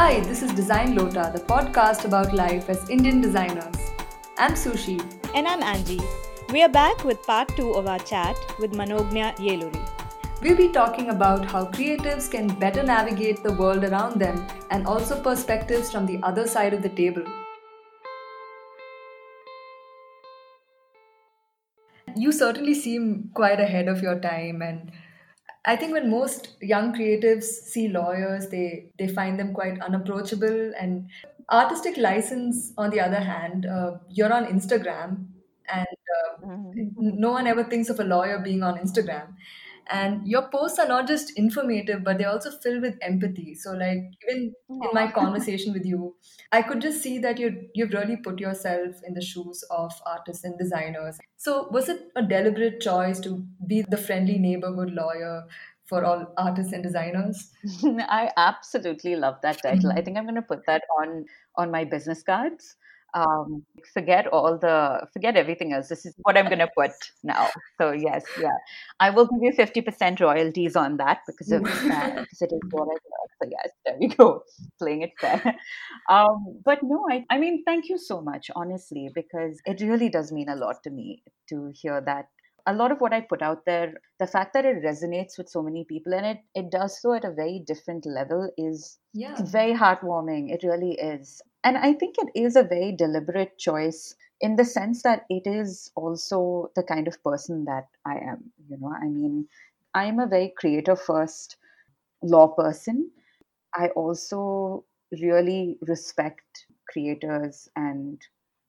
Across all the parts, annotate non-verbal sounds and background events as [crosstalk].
Hi, this is Design Lota, the podcast about life as Indian designers. I'm Sushi. And I'm Angie. We are back with part two of our chat with Manognya Yeluri. We'll be talking about how creatives can better navigate the world around them and also perspectives from the other side of the table. You certainly seem quite ahead of your time and I think when most young creatives see lawyers, they they find them quite unapproachable. And artistic license, on the other hand, uh, you're on Instagram, and uh, mm-hmm. no one ever thinks of a lawyer being on Instagram and your posts are not just informative but they're also filled with empathy. So like even in my [laughs] conversation with you i could just see that you you've really put yourself in the shoes of artists and designers. So was it a deliberate choice to be the friendly neighborhood lawyer for all artists and designers? [laughs] I absolutely love that title. I [laughs] think i'm going to put that on on my business cards um, forget all the forget everything else. This is what i'm going to put now. So yes yeah. I will give you 50% royalties on that because of [laughs] that because it is what i love so yes there we go. [laughs] Playing it fair. Um, but no I, I mean thank you so much honestly because it really does mean a lot to me to hear that. A lot of what I put out there, the fact that it resonates with so many people and it, it does so at a very different level is yeah. very heartwarming. It really is. And I think it is a very deliberate choice in the sense that it is also the kind of person that I am. You know, I mean, I'm a very creative first law person. I also really respect creators and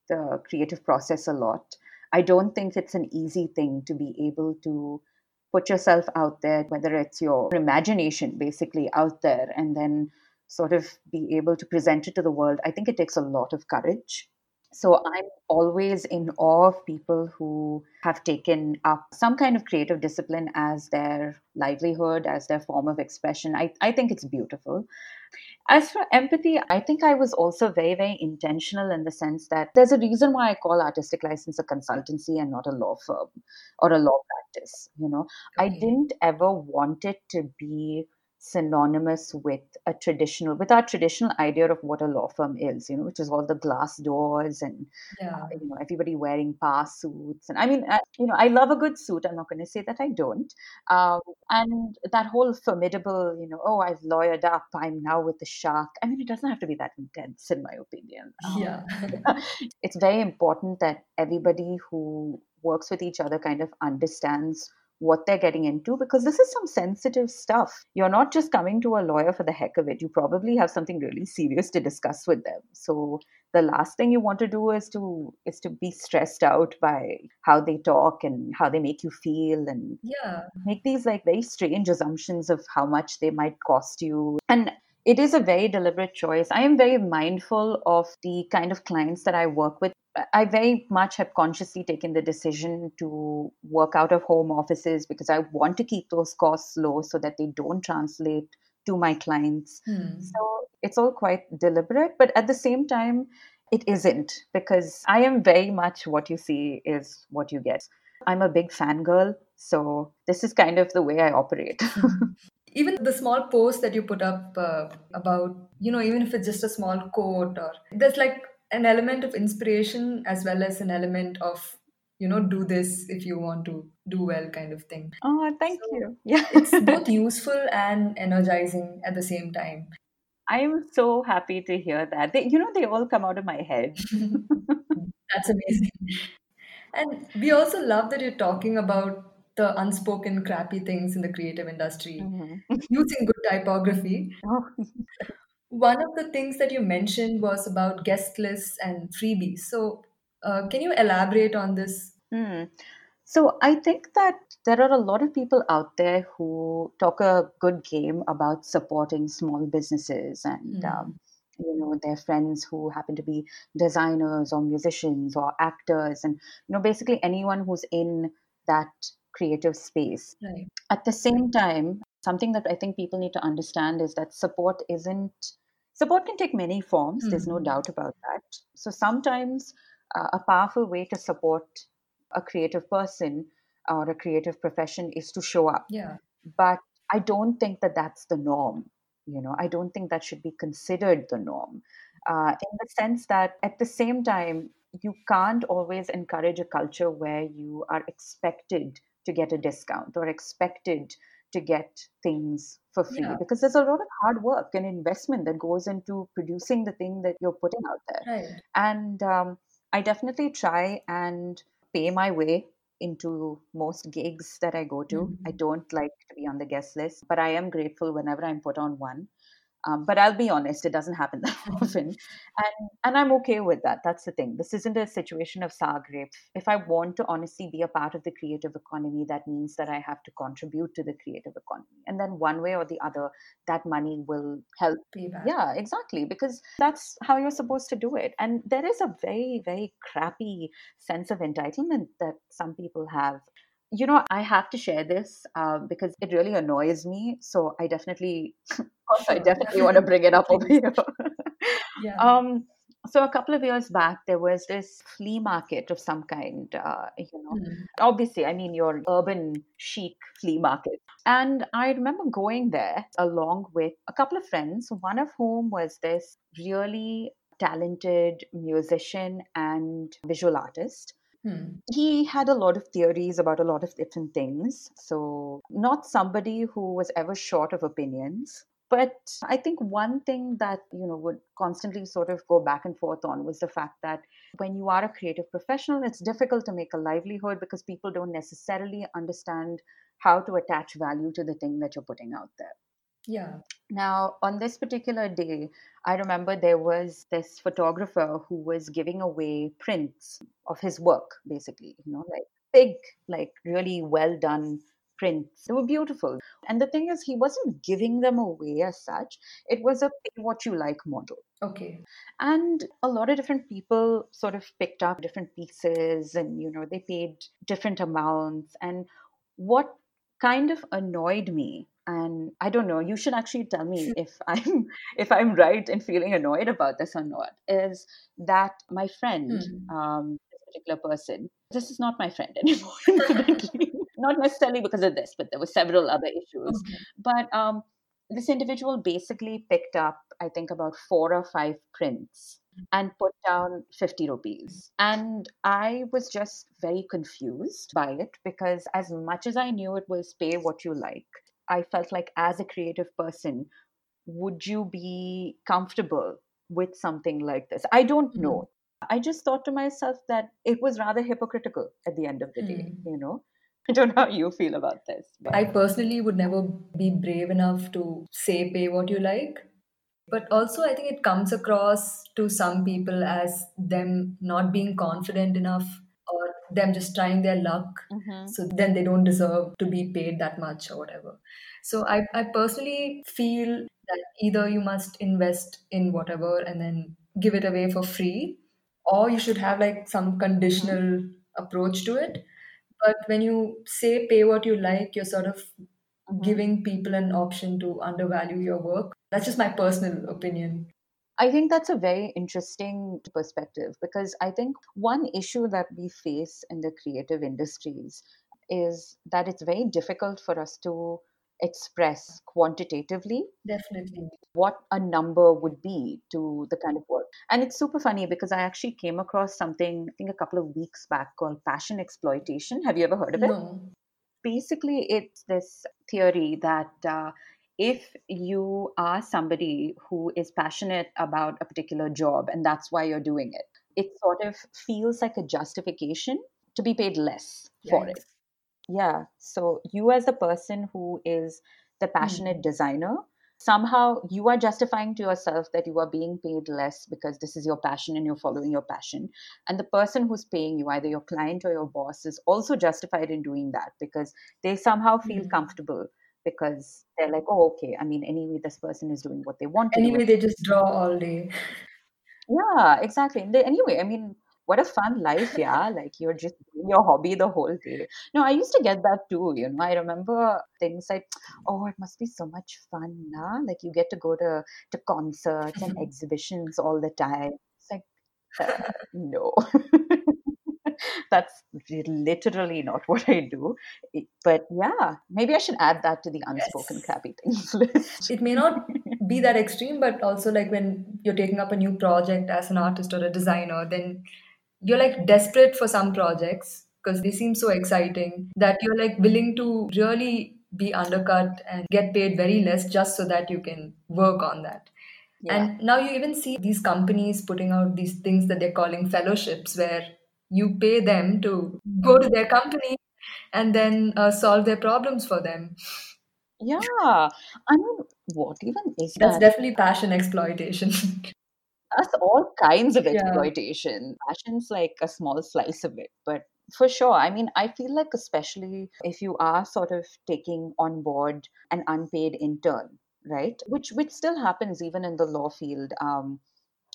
the creative process a lot. I don't think it's an easy thing to be able to put yourself out there, whether it's your imagination basically out there, and then sort of be able to present it to the world. I think it takes a lot of courage. So I'm always in awe of people who have taken up some kind of creative discipline as their livelihood, as their form of expression. I, I think it's beautiful. As for empathy, I think I was also very, very intentional in the sense that there's a reason why I call artistic license a consultancy and not a law firm or a law practice. You know, okay. I didn't ever want it to be synonymous with a traditional with our traditional idea of what a law firm is you know which is all the glass doors and yeah. uh, you know everybody wearing pass suits. And i mean I, you know i love a good suit. I'm not going to say that i don't. Um, and that whole formidable you know oh i've lawyered up. I'm now with the shark. I mean it doesn't have to be that intense in my opinion. Um, yeah. [laughs] [laughs] it's very important that everybody who works with each other kind of understands what they're getting into because this is some sensitive stuff. You're not just coming to a lawyer for the heck of it. You probably have something really serious to discuss with them. So the last thing you want to do is to is to be stressed out by how they talk and how they make you feel and yeah make these like very strange assumptions of how much they might cost you and it is a very deliberate choice. I am very mindful of the kind of clients that I work with. I very much have consciously taken the decision to work out of home offices because I want to keep those costs low so that they don't translate to my clients. Hmm. So it's all quite deliberate, but at the same time, it isn't because I am very much what you see is what you get. I'm a big fangirl, so this is kind of the way I operate. [laughs] even the small post that you put up uh, about you know even if it's just a small quote or there's like an element of inspiration as well as an element of you know do this if you want to do well kind of thing. Oh thank so you. [laughs] Yeah. it's both useful and energizing at the same time. I'm so happy to hear that. They, you know they all come out of my head. [laughs] That's amazing. And we also love that you're talking about the unspoken crappy things in the creative industry mm-hmm. using good typography. Oh. [laughs] One of the things that you mentioned was about guest lists and freebies. So, uh, can you elaborate on this? Mm. So, I think that there are a lot of people out there who talk a good game about supporting small businesses and mm. um, you know their friends who happen to be designers or musicians or actors and you know basically anyone who's in that creative space. Right. At the same time, something that I think people need to understand is that support isn't support can take many forms. Mm-hmm. There's no mm-hmm. doubt about that. So sometimes uh, a powerful way to support a creative person or a creative profession is to show up. Yeah. But I don't think that that's the norm. You know, I don't think that should be considered the norm. Uh, in the sense that at the same time, you can't always encourage a culture where you are expected to get a discount or expected to get things for free Yeah. because there's a lot of hard work and investment that goes into producing the thing that you're putting out there. Right. And um, I definitely try and pay my way into most gigs that I go to. I Mhm. don't like to be on the guest list, but I am grateful whenever I'm put on one. Um, but I'll be honest, it doesn't happen [laughs] that often, and and I'm okay with that. That's the thing. This isn't a situation of sour grapes. If I want to honestly be a part of the creative economy, that means that I have to contribute to the creative economy, and then one way or the other, that money will help yeah, exactly. Because that's how you're supposed to do it. And there is a very, very crappy sense of entitlement that some people have. You know, I have to share this uh, because it really annoys me. So I definitely, [laughs] I definitely want to [laughs] bring it up over here. Yeah. [laughs] Um, so a couple of years back, there was this flea market of some kind. Uh, you know, Hmm. obviously, I mean your urban chic flea market. And I remember going there along with a couple of friends, one of whom was this really talented musician and visual artist. Hmm. He had a lot of theories about a lot of different things. So, not somebody who was ever short of opinions. But I think one thing that, you know, would constantly sort of go back and forth on was the fact that when you are a creative professional, it's difficult to make a livelihood because people don't necessarily understand how to attach value to the thing that you're putting out there. Yeah. Now, on this particular day, I remember there was this photographer who was giving away prints of his work, basically, you know, like big, like really well done prints. They were beautiful. And the thing is, he wasn't giving them away as such, it was a pay what you like model. Okay. And a lot of different people sort of picked up different pieces and, you know, they paid different amounts. And what kind of annoyed me and i don't know you should actually tell me if i'm [laughs] if i'm right in feeling annoyed about this or not is that my friend Hmm. um this particular person this is not my friend [laughs] anymore [laughs] incidentally not necessarily because of this but there were several other issues Okay. but um this individual basically picked up i think about four or five prints and put down 50 rupees. And I was just very confused by it because, as much as I knew it was pay what you like, I felt like, as a creative person, would you be comfortable with something like this? I don't Hmm. know. I just thought to myself that it was rather hypocritical at the end of the day, Hmm. you know? [laughs] I don't know how you feel about this. But I personally would never be brave enough to say pay what you like. But also, I think it comes across to some people as them not being confident enough them just trying their luck. Mhm. So then they don't deserve to be paid that much or whatever. So I, I personally feel that either you must invest in whatever and then give it away for free, or you should have like some conditional approach to it. But when you say pay what you like, you're sort of Mhm. giving people an option to undervalue your work. That's just my personal opinion. I think that's a very interesting perspective because I think one issue that we face in the creative industries is that it's very difficult for us to express quantitatively Definitely. what a number would be to the kind of work. And it's super funny because I actually came across something, I think a couple of weeks back called passion exploitation. Have you ever heard of it? No. basically it's this theory that uh, if you are somebody who is passionate about a particular job and that's why you're doing it it sort of feels like a justification to be paid less for it. Yeah. So you as the person who is the passionate designer somehow you are justifying to yourself that you are being paid less because this is your passion and you're following your passion. And the person who's paying you either your client or your boss is also justified in doing that because they somehow feel Hmm. comfortable because they're like oh okay i mean anyway this person is doing what they want Anyway, they just draw all day. yeah exactly. And they, anyway i mean what a fun life yeah. [laughs] Like you're just doing your hobby the whole day. No i used to get that too you know. I remember things like oh it must be so much fun nah? like you get to go to to concerts and [laughs] exhibitions all the time. It's like uh, no [laughs] That's literally not what I do. But yeah, maybe I should add that to the unspoken yes. crappy things [laughs] list. It may not be that extreme, but also like when you're taking up a new project as an artist or a designer, then you're like desperate for some projects because they seem so exciting that you're like willing to really be undercut and get paid very less just so that you can work on that. Yeah. And now you even see these companies putting out these things that they're calling fellowships, where you pay them to go to their company and then uh, solve their problems for them. Yeah. I mean, what even is That's that? definitely passion exploitation. [laughs] That's all kinds of exploitation. Yeah. Passion's like a small slice of it, but for sure. I mean, I feel like, especially if you are sort of taking on board an unpaid intern, right? Which which still happens even in the law field. Um,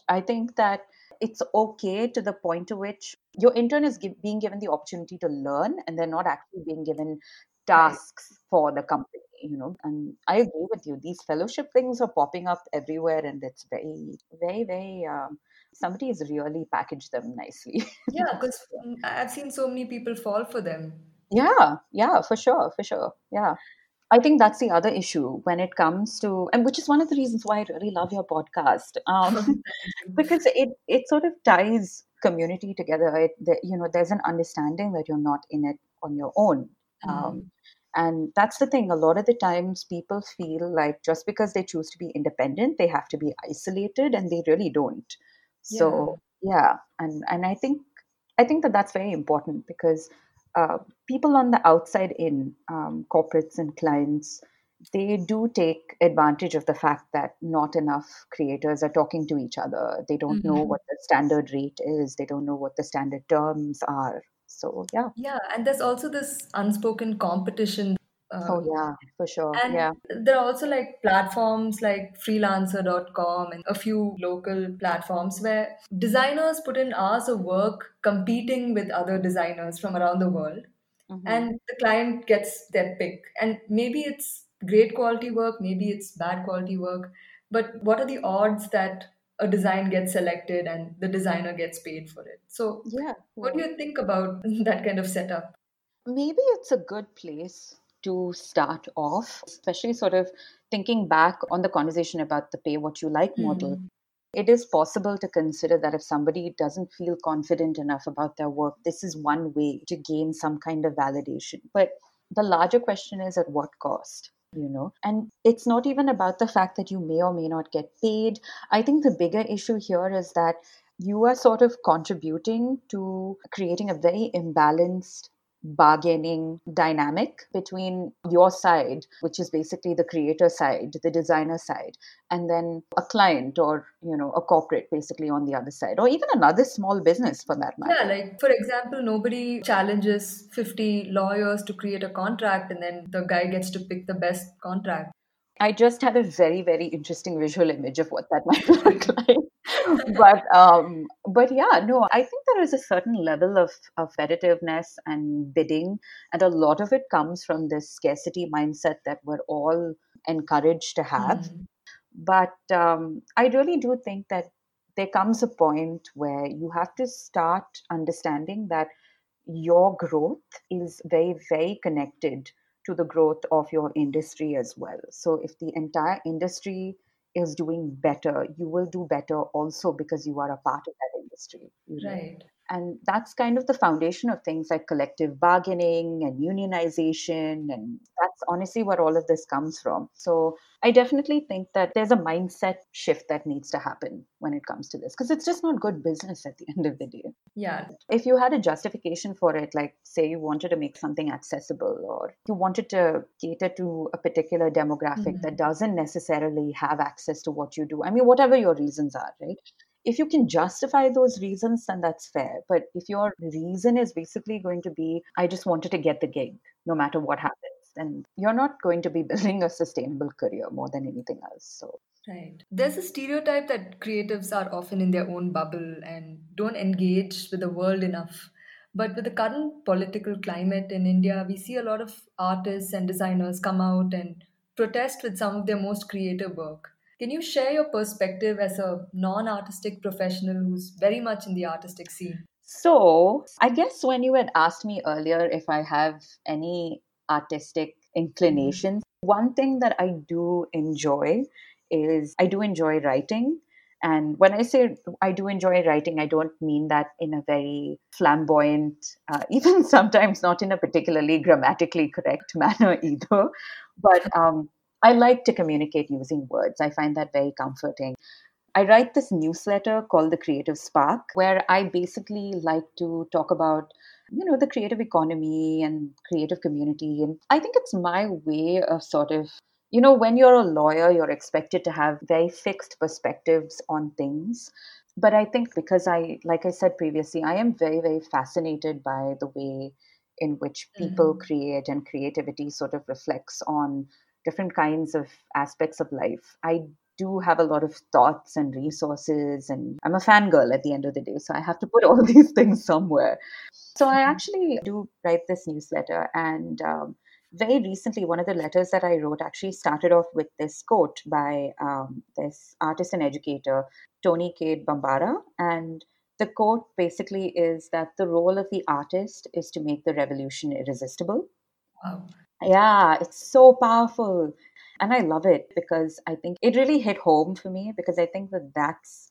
I think that it's okay to the point to which your intern is give, being given the opportunity to learn, and they're not actually being given tasks right. for the company. You know, and I agree with you. These fellowship things are popping up everywhere, and it's very, very, very. Um, somebody has really packaged them nicely. [laughs] yeah, because I've seen so many people fall for them. Yeah, yeah, for sure, for sure. Yeah. I think that's the other issue when it comes to, and which is one of the reasons why I really love your podcast, [laughs] um, [laughs] because it it sort of ties community together. It, the, you know, there's an understanding that you're not in it on your own, um, mm. and that's the thing. A lot of the times, people feel like just because they choose to be independent, they have to be isolated, and they really don't. So yeah, yeah. and and I think I think that that's very important because uh, people on the outside in, um, corporates and clients, they do take advantage of the fact that not enough creators are talking to each other. They don't mm-hmm. know what the standard rate is, they don't know what the standard terms are. So, yeah. Yeah, and there's also this unspoken competition uh, oh yeah, for sure. And yeah. there are also like platforms like freelancer.com and a few local platforms where designers put in hours of work competing with other designers from around the world. Mm-hmm. And the client gets their pick. And maybe it's great quality work, maybe it's bad quality work. But what are the odds that a design gets selected and the designer gets paid for it? So, yeah. What do you think about [laughs] that kind of setup? Maybe it's a good place to start off, especially sort of thinking back on the conversation about the pay what you like model. Mm-hmm. It is possible to consider that if somebody doesn't feel confident enough about their work, this is one way to gain some kind of validation. But the larger question is at what cost? you know and it's not even about the fact that you may or may not get paid i think the bigger issue here is that you are sort of contributing to creating a very imbalanced bargaining dynamic between your side which is basically the creator side the designer side and then a client or you know a corporate basically on the other side or even another small business for that matter yeah like for example nobody challenges 50 lawyers to create a contract and then the guy gets to pick the best contract I just had a very, very interesting visual image of what that [laughs] might look like. But um, but yeah, no, I think there is a certain level of, of competitiveness and bidding, and a lot of it comes from this scarcity mindset that we're all encouraged to have. Mm-hmm. But um, I really do think that there comes a point where you have to start understanding that your growth is very, very connected to the growth of your industry as well. So if the entire industry is doing better, you will do better also because you are a part of that industry. Right. And that's kind of the foundation of things like collective bargaining and unionization. And that's honestly where all of this comes from. So I definitely think that there's a mindset shift that needs to happen when it comes to this because it's just not good business at the [laughs] end of the day. Yeah. If you had a justification for it, like say you wanted to make something accessible or you wanted to cater to a particular demographic mm-hmm. that doesn't necessarily have access to what you do, I mean, whatever your reasons are, right? If you can justify those reasons, then that's fair. But if your reason is basically going to be, I just wanted to get the gig, no matter what happens, then you're not going to be [laughs] building a sustainable career more than anything else. So. Right. There's a stereotype that creatives are often in their own bubble and don't engage with the world enough. But with the current political climate in India, we see a lot of artists and designers come out and protest with some of their most creative work. Can you share your perspective as a non artistic professional who's very much in the artistic scene? So, I guess when you had asked me earlier if I have any artistic inclinations, one thing that I do enjoy is I do enjoy writing. And when I say I do enjoy writing, I don't mean that in a very flamboyant, uh, [laughs] even sometimes not in a particularly grammatically correct [laughs] manner either. But um, I like to communicate using words. I find that very comforting. I write this newsletter called The Creative Spark, where I basically like to talk about you know the creative economy and creative community and i think it's my way of sort of you know when you're a lawyer you're expected to have very fixed perspectives on things but i think because i like i said previously i am very very fascinated by the way in which people mm-hmm. create and creativity sort of reflects on different kinds of aspects of life. I do have a lot of thoughts and resources and i'm a fangirl at the end of the day so i have to put all [laughs] these things somewhere. So i actually do write this newsletter and um, very recently one of the letters that i wrote actually started off with this quote by um, this artist and educator Toni Cade Bambara and the quote basically is that the role of the artist is to make the revolution irresistible. Wow. Yeah it's so powerful and i love it because i think it really hit home for me because i think that that's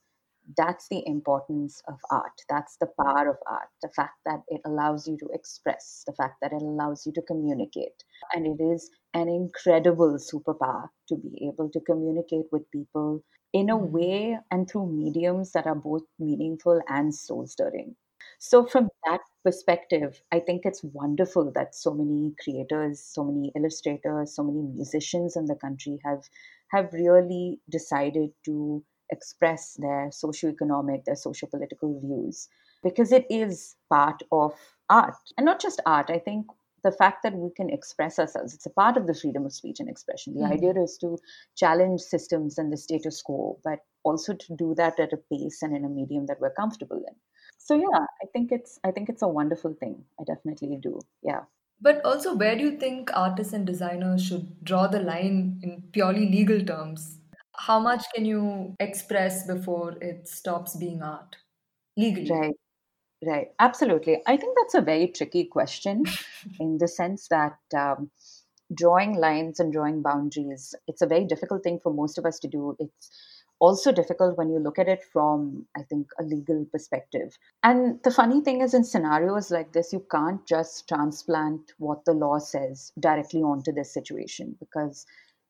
that's the importance of art that's the power of art the fact that it allows you to express the fact that it allows you to communicate and it is an incredible superpower to be able to communicate with people in a mm-hmm. way and through mediums that are both meaningful and soul stirring so, from that perspective, I think it's wonderful that so many creators, so many illustrators, so many musicians in the country have have really decided to express their socio-economic, their socio-political views, because it is part of art, and not just art. I think the fact that we can express ourselves it's a part of the freedom of speech and expression the mm-hmm. idea is to challenge systems and the status quo but also to do that at a pace and in a medium that we're comfortable in so yeah i think it's i think it's a wonderful thing. I definitely do. Yeah. But also where do you think artists and designers should draw the line in purely legal terms? How much can you express before it stops being art legally? Right. Right. Absolutely. I think that's a very tricky question [laughs] in the sense that um, drawing lines and drawing boundaries it's a very difficult thing for most of us to do it's also difficult when you look at it from, I think, a legal perspective. And the funny thing is, in scenarios like this, you can't just transplant what the law says directly onto this situation because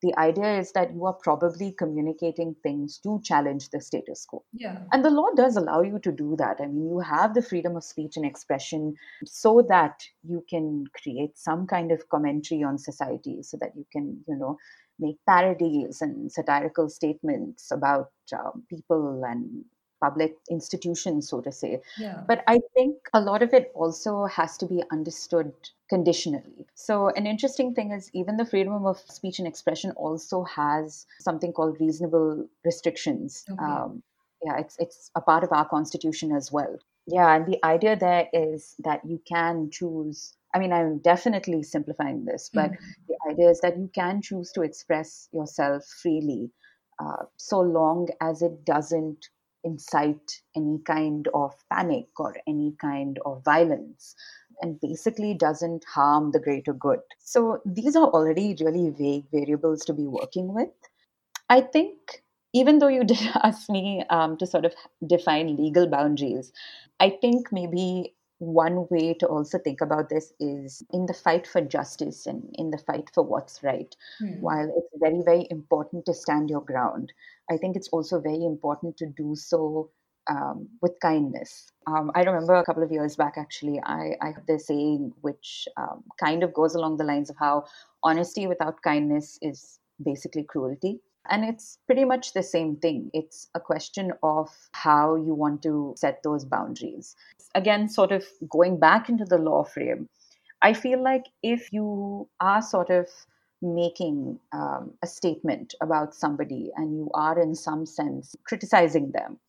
the idea is that you are probably communicating things to challenge the status quo. Yeah. And the law does allow you to do that. I mean, you have the freedom of speech and expression so that you can create some kind of commentary on society, so that you can, you know, make parodies and satirical statements about uh, people and public institutions, so to say. Yeah. But I think a lot of it also has to be understood conditionally. So, an interesting thing is even the freedom of speech and expression also has something called reasonable restrictions. Okay. Um, yeah, it's it's a part of our constitution as well. Yeah, and the idea there is that you can choose I mean, I'm definitely simplifying this, but mm-hmm. the idea is that you can choose to express yourself freely uh, so long as it doesn't incite any kind of panic or any kind of violence and basically doesn't harm the greater good. So these are already really vague variables to be working with. I think even though you [laughs] did ask me um, to sort of define legal boundaries, I think maybe one way to also think about this is in the fight for justice and in the fight for what's right. Mm. While it's very, very important to stand your ground, I think it's also very important to do so um, with kindness. Um, I remember a couple of years back, actually, I, I heard this saying which um, kind of goes along the lines of how honesty without kindness is basically cruelty. And it's pretty much the same thing. It's a question of how you want to set those boundaries. Again, sort of going back into the law frame, I feel like if you are sort of making um, a statement about somebody and you are, in some sense, criticizing them,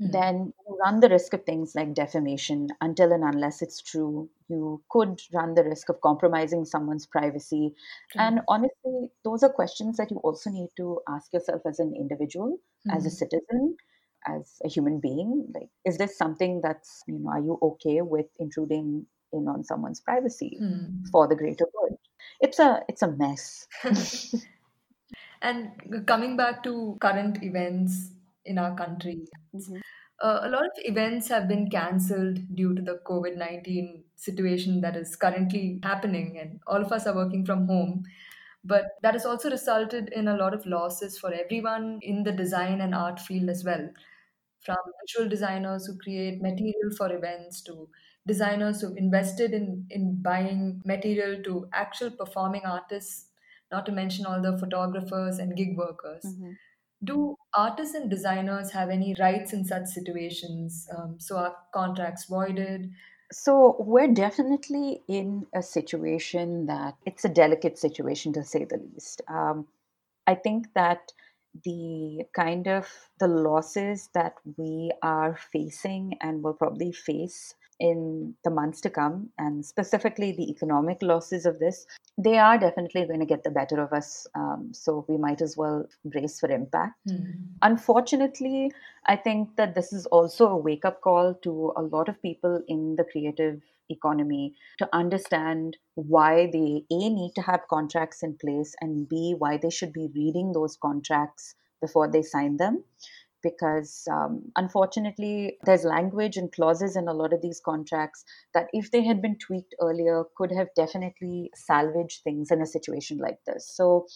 mm-hmm. then you run the risk of things like defamation until and unless it's true. You could run the risk of compromising someone's privacy. Mm-hmm. And honestly, those are questions that you also need to ask yourself as an individual, mm-hmm. as a citizen. as a human being like is this something that's you know are you okay with intruding in on someone's privacy Hmm. for the greater good it's a it's a mess [laughs] And coming back to current events in our country, uh, a lot of events have been cancelled due to the COVID 19 situation that is currently happening, and all of us are working from home. But that has also resulted in a lot of losses for everyone in the design and art field as well. From visual designers who create material for events to designers who invested in, in buying material to actual performing artists, not to mention all the photographers and gig workers. Do artists and designers have any rights in such situations? Um, so are contracts voided? So we're definitely in a situation that it's a delicate situation to say the least. Um, I think that the kind of the losses that we are facing and will probably face in the months to come and specifically the economic losses of this they are definitely going to get the better of us um, so we might as well brace for impact Hmm. unfortunately i think that this is also a wake up call to a lot of people in the creative economy to understand why they a need to have contracts in place and b why they should be reading those contracts before they sign them because um, unfortunately there's language and clauses in a lot of these contracts that if they had been tweaked earlier could have definitely salvaged things in a situation like this. So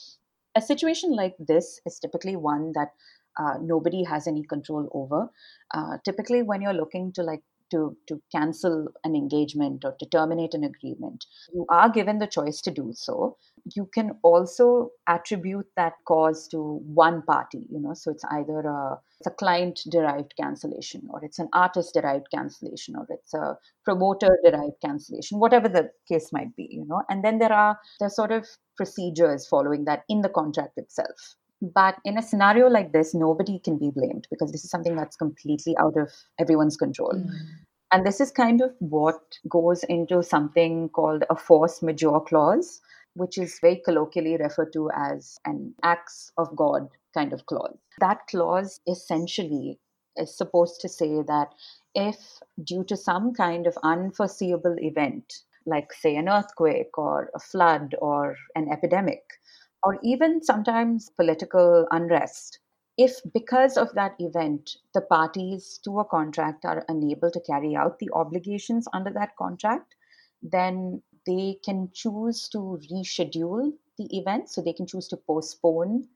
a situation like this is typically one that uh, nobody has any control over. Uh, typically when you're looking to like to, to cancel an engagement or to terminate an agreement, you are given the choice to do so. You can also attribute that cause to one party, you know, so it's either a, a client derived cancellation or it's an artist derived cancellation or it's a promoter derived cancellation, whatever the case might be, you know. And then there are there's sort of procedures following that in the contract itself. But in a scenario like this, nobody can be blamed because this is something that's completely out of everyone's control. Hmm. And this is kind of what goes into something called a force majeure clause, which is very colloquially referred to as an acts of God kind of clause. That clause essentially is supposed to say that if, due to some kind of unforeseeable event, like say an earthquake or a flood or an epidemic, or even sometimes political unrest, if because of that event the parties to a contract are unable to carry out the obligations under that contract, then they can choose to reschedule the event. So they can choose to postpone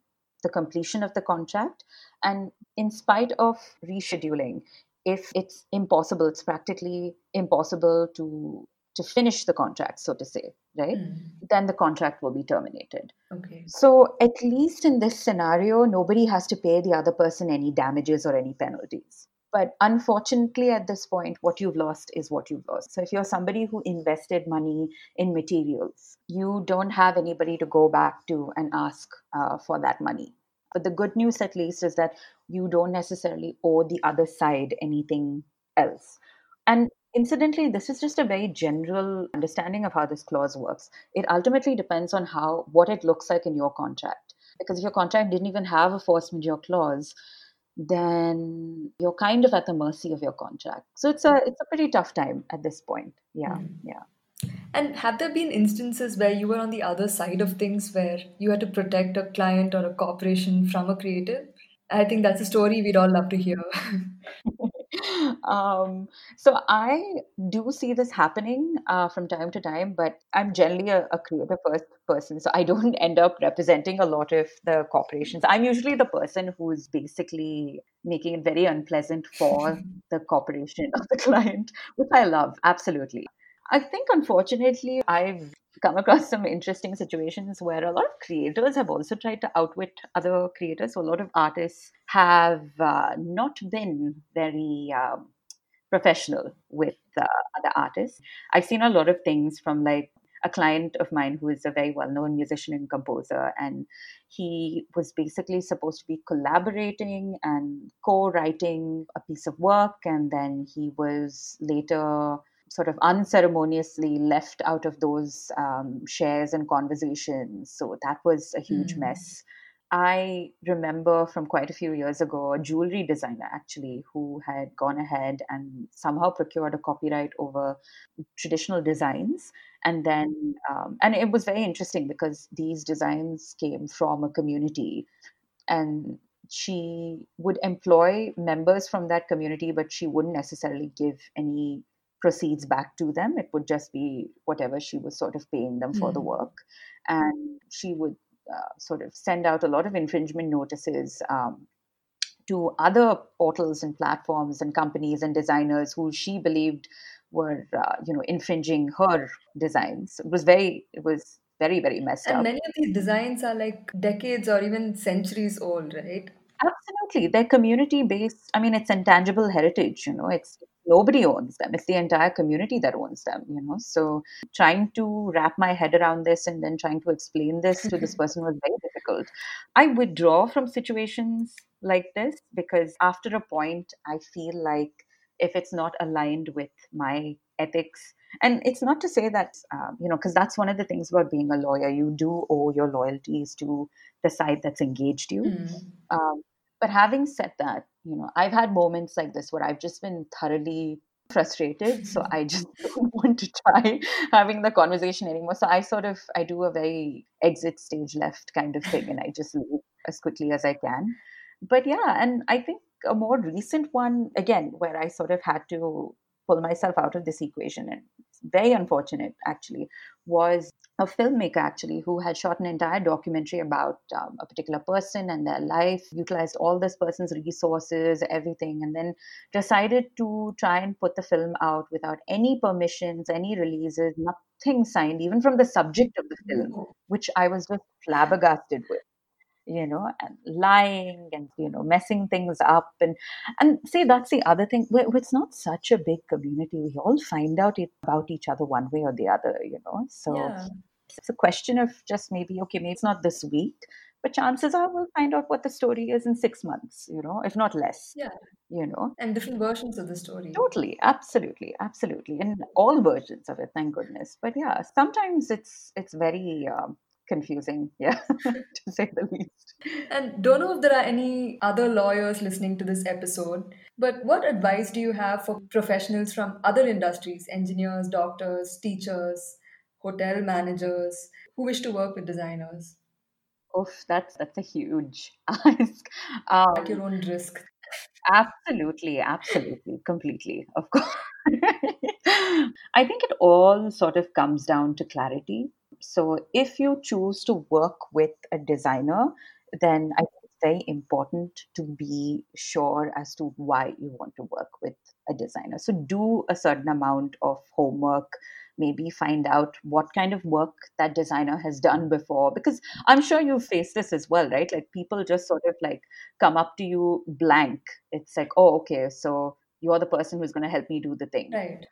the completion of the contract. And in spite of rescheduling, if it's impossible, it's practically impossible to to finish the contract, so to say, right? Hmm. Then the contract will be terminated. Okay. So, at least in this scenario, nobody has to pay the other person any damages or any penalties. But unfortunately, at this point, what you've lost is what you've lost. So, if you're somebody who invested money in materials, you don't have anybody to go back to and ask uh, for that money. But the good news, at least, is that you don't necessarily owe the other side anything else. And incidentally, this is just a very general understanding of how this clause works. It ultimately depends on how what it looks like in your contract. Because if your contract didn't even have a force majeure clause, then you're kind of at the mercy of your contract. So it's a it's a pretty tough time at this point. Yeah, hmm. yeah. And have there been instances where you were on the other side of things where you had to protect a client or a corporation from a creative? I think that's a story we'd all love to hear. [laughs] [laughs] um, so I do see this happening uh, from time to time, but I'm generally a, a creative first person, so I don't [laughs] end up representing a lot of the corporations. I'm usually the person who's basically making it very unpleasant for [laughs] the corporation or the client, which I love absolutely. I think, unfortunately, I've come across some interesting situations where a lot of creators have also tried to outwit other creators. So, a lot of artists have uh, not been very um, professional with uh, other artists. I've seen a lot of things from like a client of mine who is a very well known musician and composer, and he was basically supposed to be collaborating and co writing a piece of work, and then he was later sort of unceremoniously left out of those um, shares and conversations. So that was a huge Hmm. mess. I remember from quite a few years ago a jewelry designer actually who had gone ahead and somehow procured a copyright over traditional designs. And then, um, and it was very interesting because these designs came from a community and she would employ members from that community, but she wouldn't necessarily give any proceeds back to them. It would just be whatever she was sort of paying them for the Mm. work. And she would sort of send out a lot of infringement notices um, to other portals and platforms and companies and designers who she believed were, uh, you know, infringing her designs. It was very, it was very, very messed And up. many of these designs are like decades or even centuries old, right? Absolutely. They're community based. I mean, it's intangible heritage, you know, it's nobody owns them. It's the entire community that owns them, you know. So trying to wrap my head around this and then trying to explain this to this [laughs] person was very difficult. I withdraw from situations like this because after a point, I feel like if it's not aligned with my ethics, and it's not to say that, um, you know, because that's one of the things about being a lawyer, you do owe your loyalties to the side that's engaged you. Mm. Um, but having said that, you know, I've had moments like this where I've just been thoroughly frustrated. So [laughs] I just [laughs] don't want to try having the conversation anymore. So I sort of I do a very exit stage left kind of thing and I just leave as quickly as I can. But yeah, and I think a more recent one, again, where I sort of had to pull myself out of this equation and very unfortunate actually, was a filmmaker actually who had shot an entire documentary about um, a particular person and their life, utilized all this person's resources, everything, and then decided to try and put the film out without any permissions, any releases, nothing signed, even from the subject of the film, which I was just flabbergasted with you know and lying and you know messing things up and and see that's the other thing. It's not such a big community. We all find out it, about each other one way or the other you know so Yeah. it's a question of just maybe okay maybe it's not this week but chances are we'll find out what the story is in six months you know if not less Yeah. you know. And different versions of the story. totally. Absolutely. Absolutely. And all versions of it thank goodness. But yeah sometimes it's it's very um, confusing yeah [laughs] to say the least And don't know if there are any other lawyers listening to this episode, but what advice do you have for professionals from other industries, engineers, doctors, teachers, hotel managers who wish to work with designers Oof, that's that's a huge [laughs] ask. at your Um, own risk? absolutely, absolutely, completely, of course. [laughs] I think it all sort of comes down to clarity. So if you choose to work with a designer, then I think it's very important to be sure as to why you want to work with a designer. So do a certain amount of homework, maybe find out what kind of work that designer has done before because I'm sure you've faced this as well, right? Like people just sort of like come up to you blank. It's like, oh, okay, so you're the person who's going to help me do the thing. Right.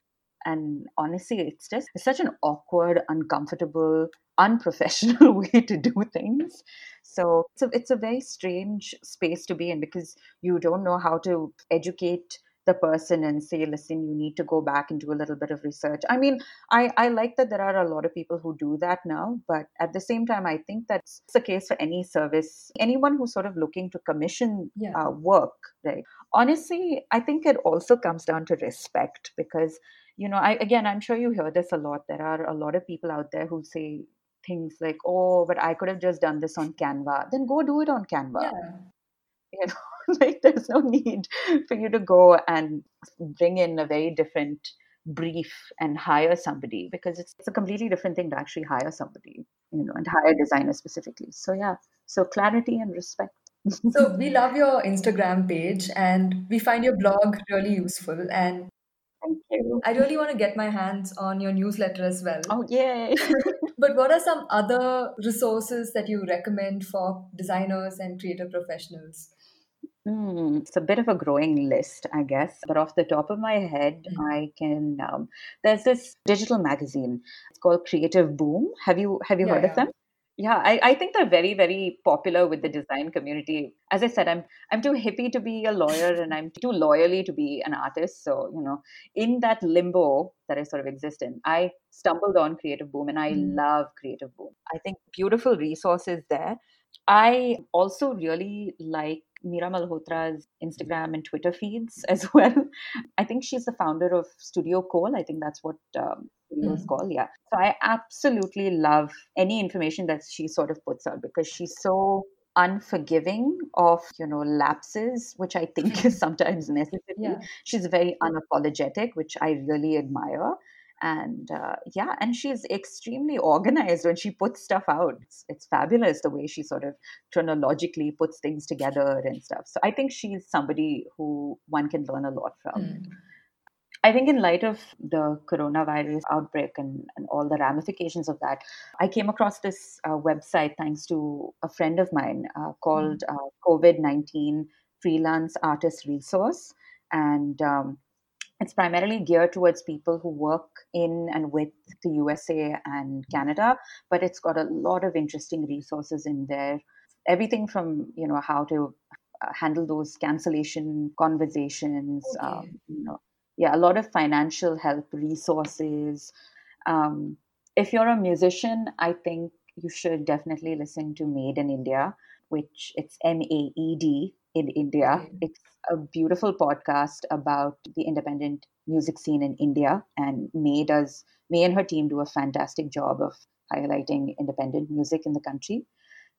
And honestly, it's just it's such an awkward, uncomfortable, unprofessional [laughs] way to do things. So it's a, it's a very strange space to be in because you don't know how to educate the person and say, listen, you need to go back and do a little bit of research. I mean, I, I like that there are a lot of people who do that now, but at the same time, I think that's the case for any service, anyone who's sort of looking to commission Yeah. uh, work, right? Honestly, I think it also comes down to respect because, you know, I again, I'm sure you hear this a lot. There are a lot of people out there who say things like, oh, but I could have just done this on Canva. Then go do it on Canva Yeah. [laughs] you know [laughs] like there's no need [laughs] for you to go and bring in a very different brief and hire somebody because it's, it's a completely different thing to actually hire somebody you know and hire a designer specifically so yeah so clarity and respect So we love your Instagram page and we find your blog really useful. And thank you I really want to get my hands on your newsletter as well. oh yay [laughs] But what are some other resources that you recommend for designers and creative professionals? Hmm, it's a bit of a growing list, I guess. But off the top of my head, Mm. I can. Um, there's this digital magazine. It's called Creative Boom. Have you have you Yeah, heard of them? Yeah, I, I think they're very very popular with the design community. As I said, I'm I'm too hippie to be a lawyer, and I'm too loyally to be an artist. So you know, in that limbo that I sort of exist in, I stumbled on Creative Boom, and I Mm. love Creative Boom. I think beautiful resources there I also really like Mira Malhotra's Instagram and Twitter feeds [laughs] as well. I think she's the founder of Studio Kohl. I think that's what um, is Mm. called. Yeah. So I absolutely love any information that she sort of puts out because she's so unforgiving of you know lapses which i think is [laughs] sometimes necessary Yeah. she's very unapologetic which i really admire and uh, yeah and she's extremely organized when she puts stuff out it's, it's fabulous the way she sort of chronologically puts things together and stuff so i think she's somebody who one can learn a lot from Mm. I think, in light of the coronavirus outbreak and, and all the ramifications of that, I came across this uh, website thanks to a friend of mine uh, called uh, COVID 19 Freelance Artist Resource. And um, it's primarily geared towards people who work in and with the USA and Canada, but it's got a lot of interesting resources in there. Everything from, you know, how to uh, handle those cancellation conversations, Okay. um, you know, yeah, a lot of financial help, resources. Um, if you're a musician, I think you should definitely listen to Maed in India, which it's M A E D in India. Okay. It's a beautiful podcast about the independent music scene in India, and Mae does Mae and her team do a fantastic job of highlighting independent music in the country.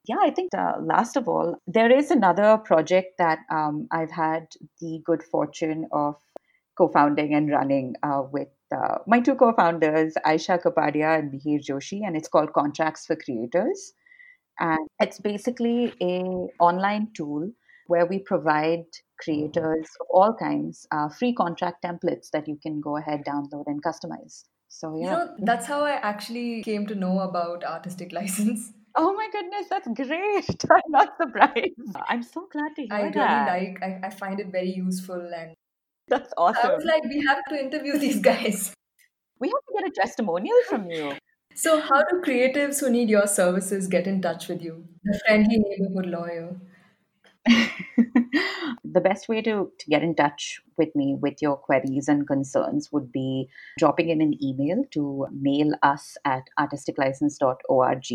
Yeah, I think uh, last of all, there is another project that um, I've had the good fortune of co-founding and running uh, with uh, my two co-founders, Aisha Kapadia and Mihir Joshi, and it's called Contracts for Creators. And it's basically a online tool where we provide creators of all kinds uh, free contract templates that you can go ahead, download, and customize. So You yeah. know, that's how I actually came to know about Artistik License. [laughs] Oh my goodness, that's great! [laughs] I'm not surprised. I'm so glad to hear that. I really like, I, I find it very useful. And [laughs] That's awesome. I was like, we have to interview [laughs] these guys. We have to get a testimonial from you. So, how do creatives who need your services get in touch with you? The friendly neighborhood lawyer. [laughs] the best way to, to get in touch with me with your queries and concerns would be dropping in an email to mail us at artistiklicense.org.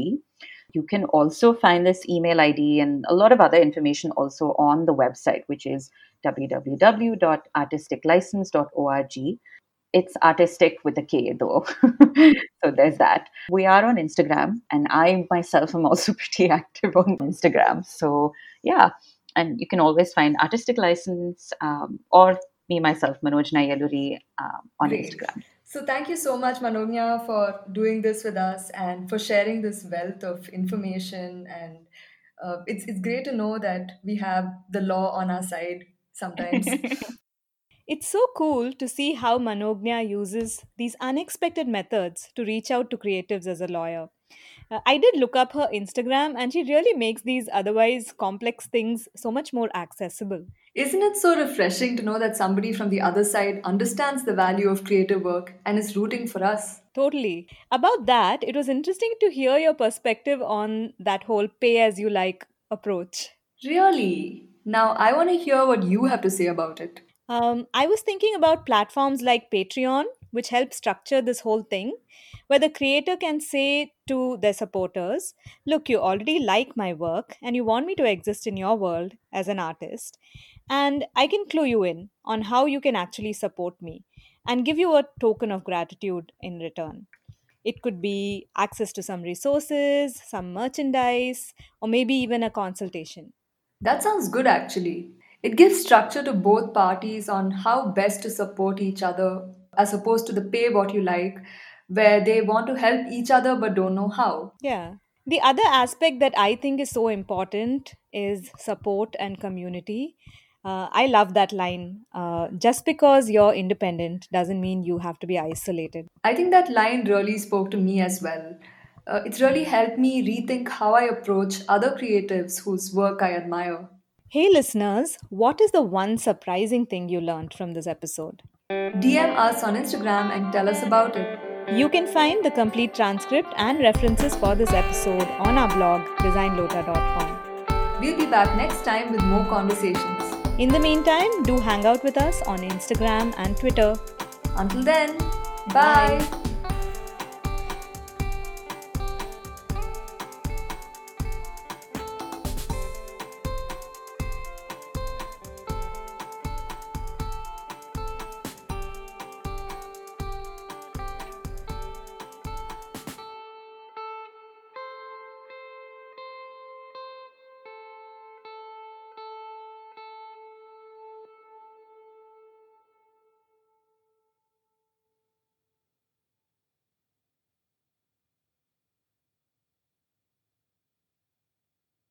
You can also find this email ID and a lot of other information also on the website, which is www.artistiklicense.org. It's artistic with a K though. [laughs] so there's that. We are on Instagram, and I myself am also [laughs] pretty active on Instagram. So yeah, and you can always find Artistik License um, or me myself Manognya Nayaluri um, on Great. instagram So, thank you so much, Manognya, for doing this with us and for sharing this wealth of information. And uh, it's, it's great to know that we have the law on our side sometimes. [laughs] It's so cool to see how Manognya uses these unexpected methods to reach out to creatives as a lawyer. Uh, I did look up her Instagram, and she really makes these otherwise complex things so much more accessible. Isn't it so refreshing to know that somebody from the other side understands the value of creative work and is rooting for us? Totally. About that, it was interesting to hear your perspective on that whole pay as you like approach. Really? Now, I want to hear what you have to say about it. Um, I was thinking about platforms like Patreon, which help structure this whole thing, where the creator can say to their supporters, Look, you already like my work and you want me to exist in your world as an artist, and I can clue you in on how you can actually support me and give you a token of gratitude in return. It could be access to some resources, some merchandise, or maybe even a consultation. That sounds good actually. It gives structure to both parties on how best to support each other, as opposed to the pay what you like, where they want to help each other but don't know how. Yeah. The other aspect that I think is so important is support and community. Uh, I love that line. Uh, just because you're independent doesn't mean you have to be isolated. I think that line really spoke to me as well. Uh, it's really helped me rethink how I approach other creatives whose work I admire. Hey, listeners, what is the one surprising thing you learned from this episode? DM us on Instagram and tell us about it. You can find the complete transcript and references for this episode on our blog, designlota.com. We'll be back next time with more conversations. In the meantime, do hang out with us on Instagram and Twitter. Until then, bye.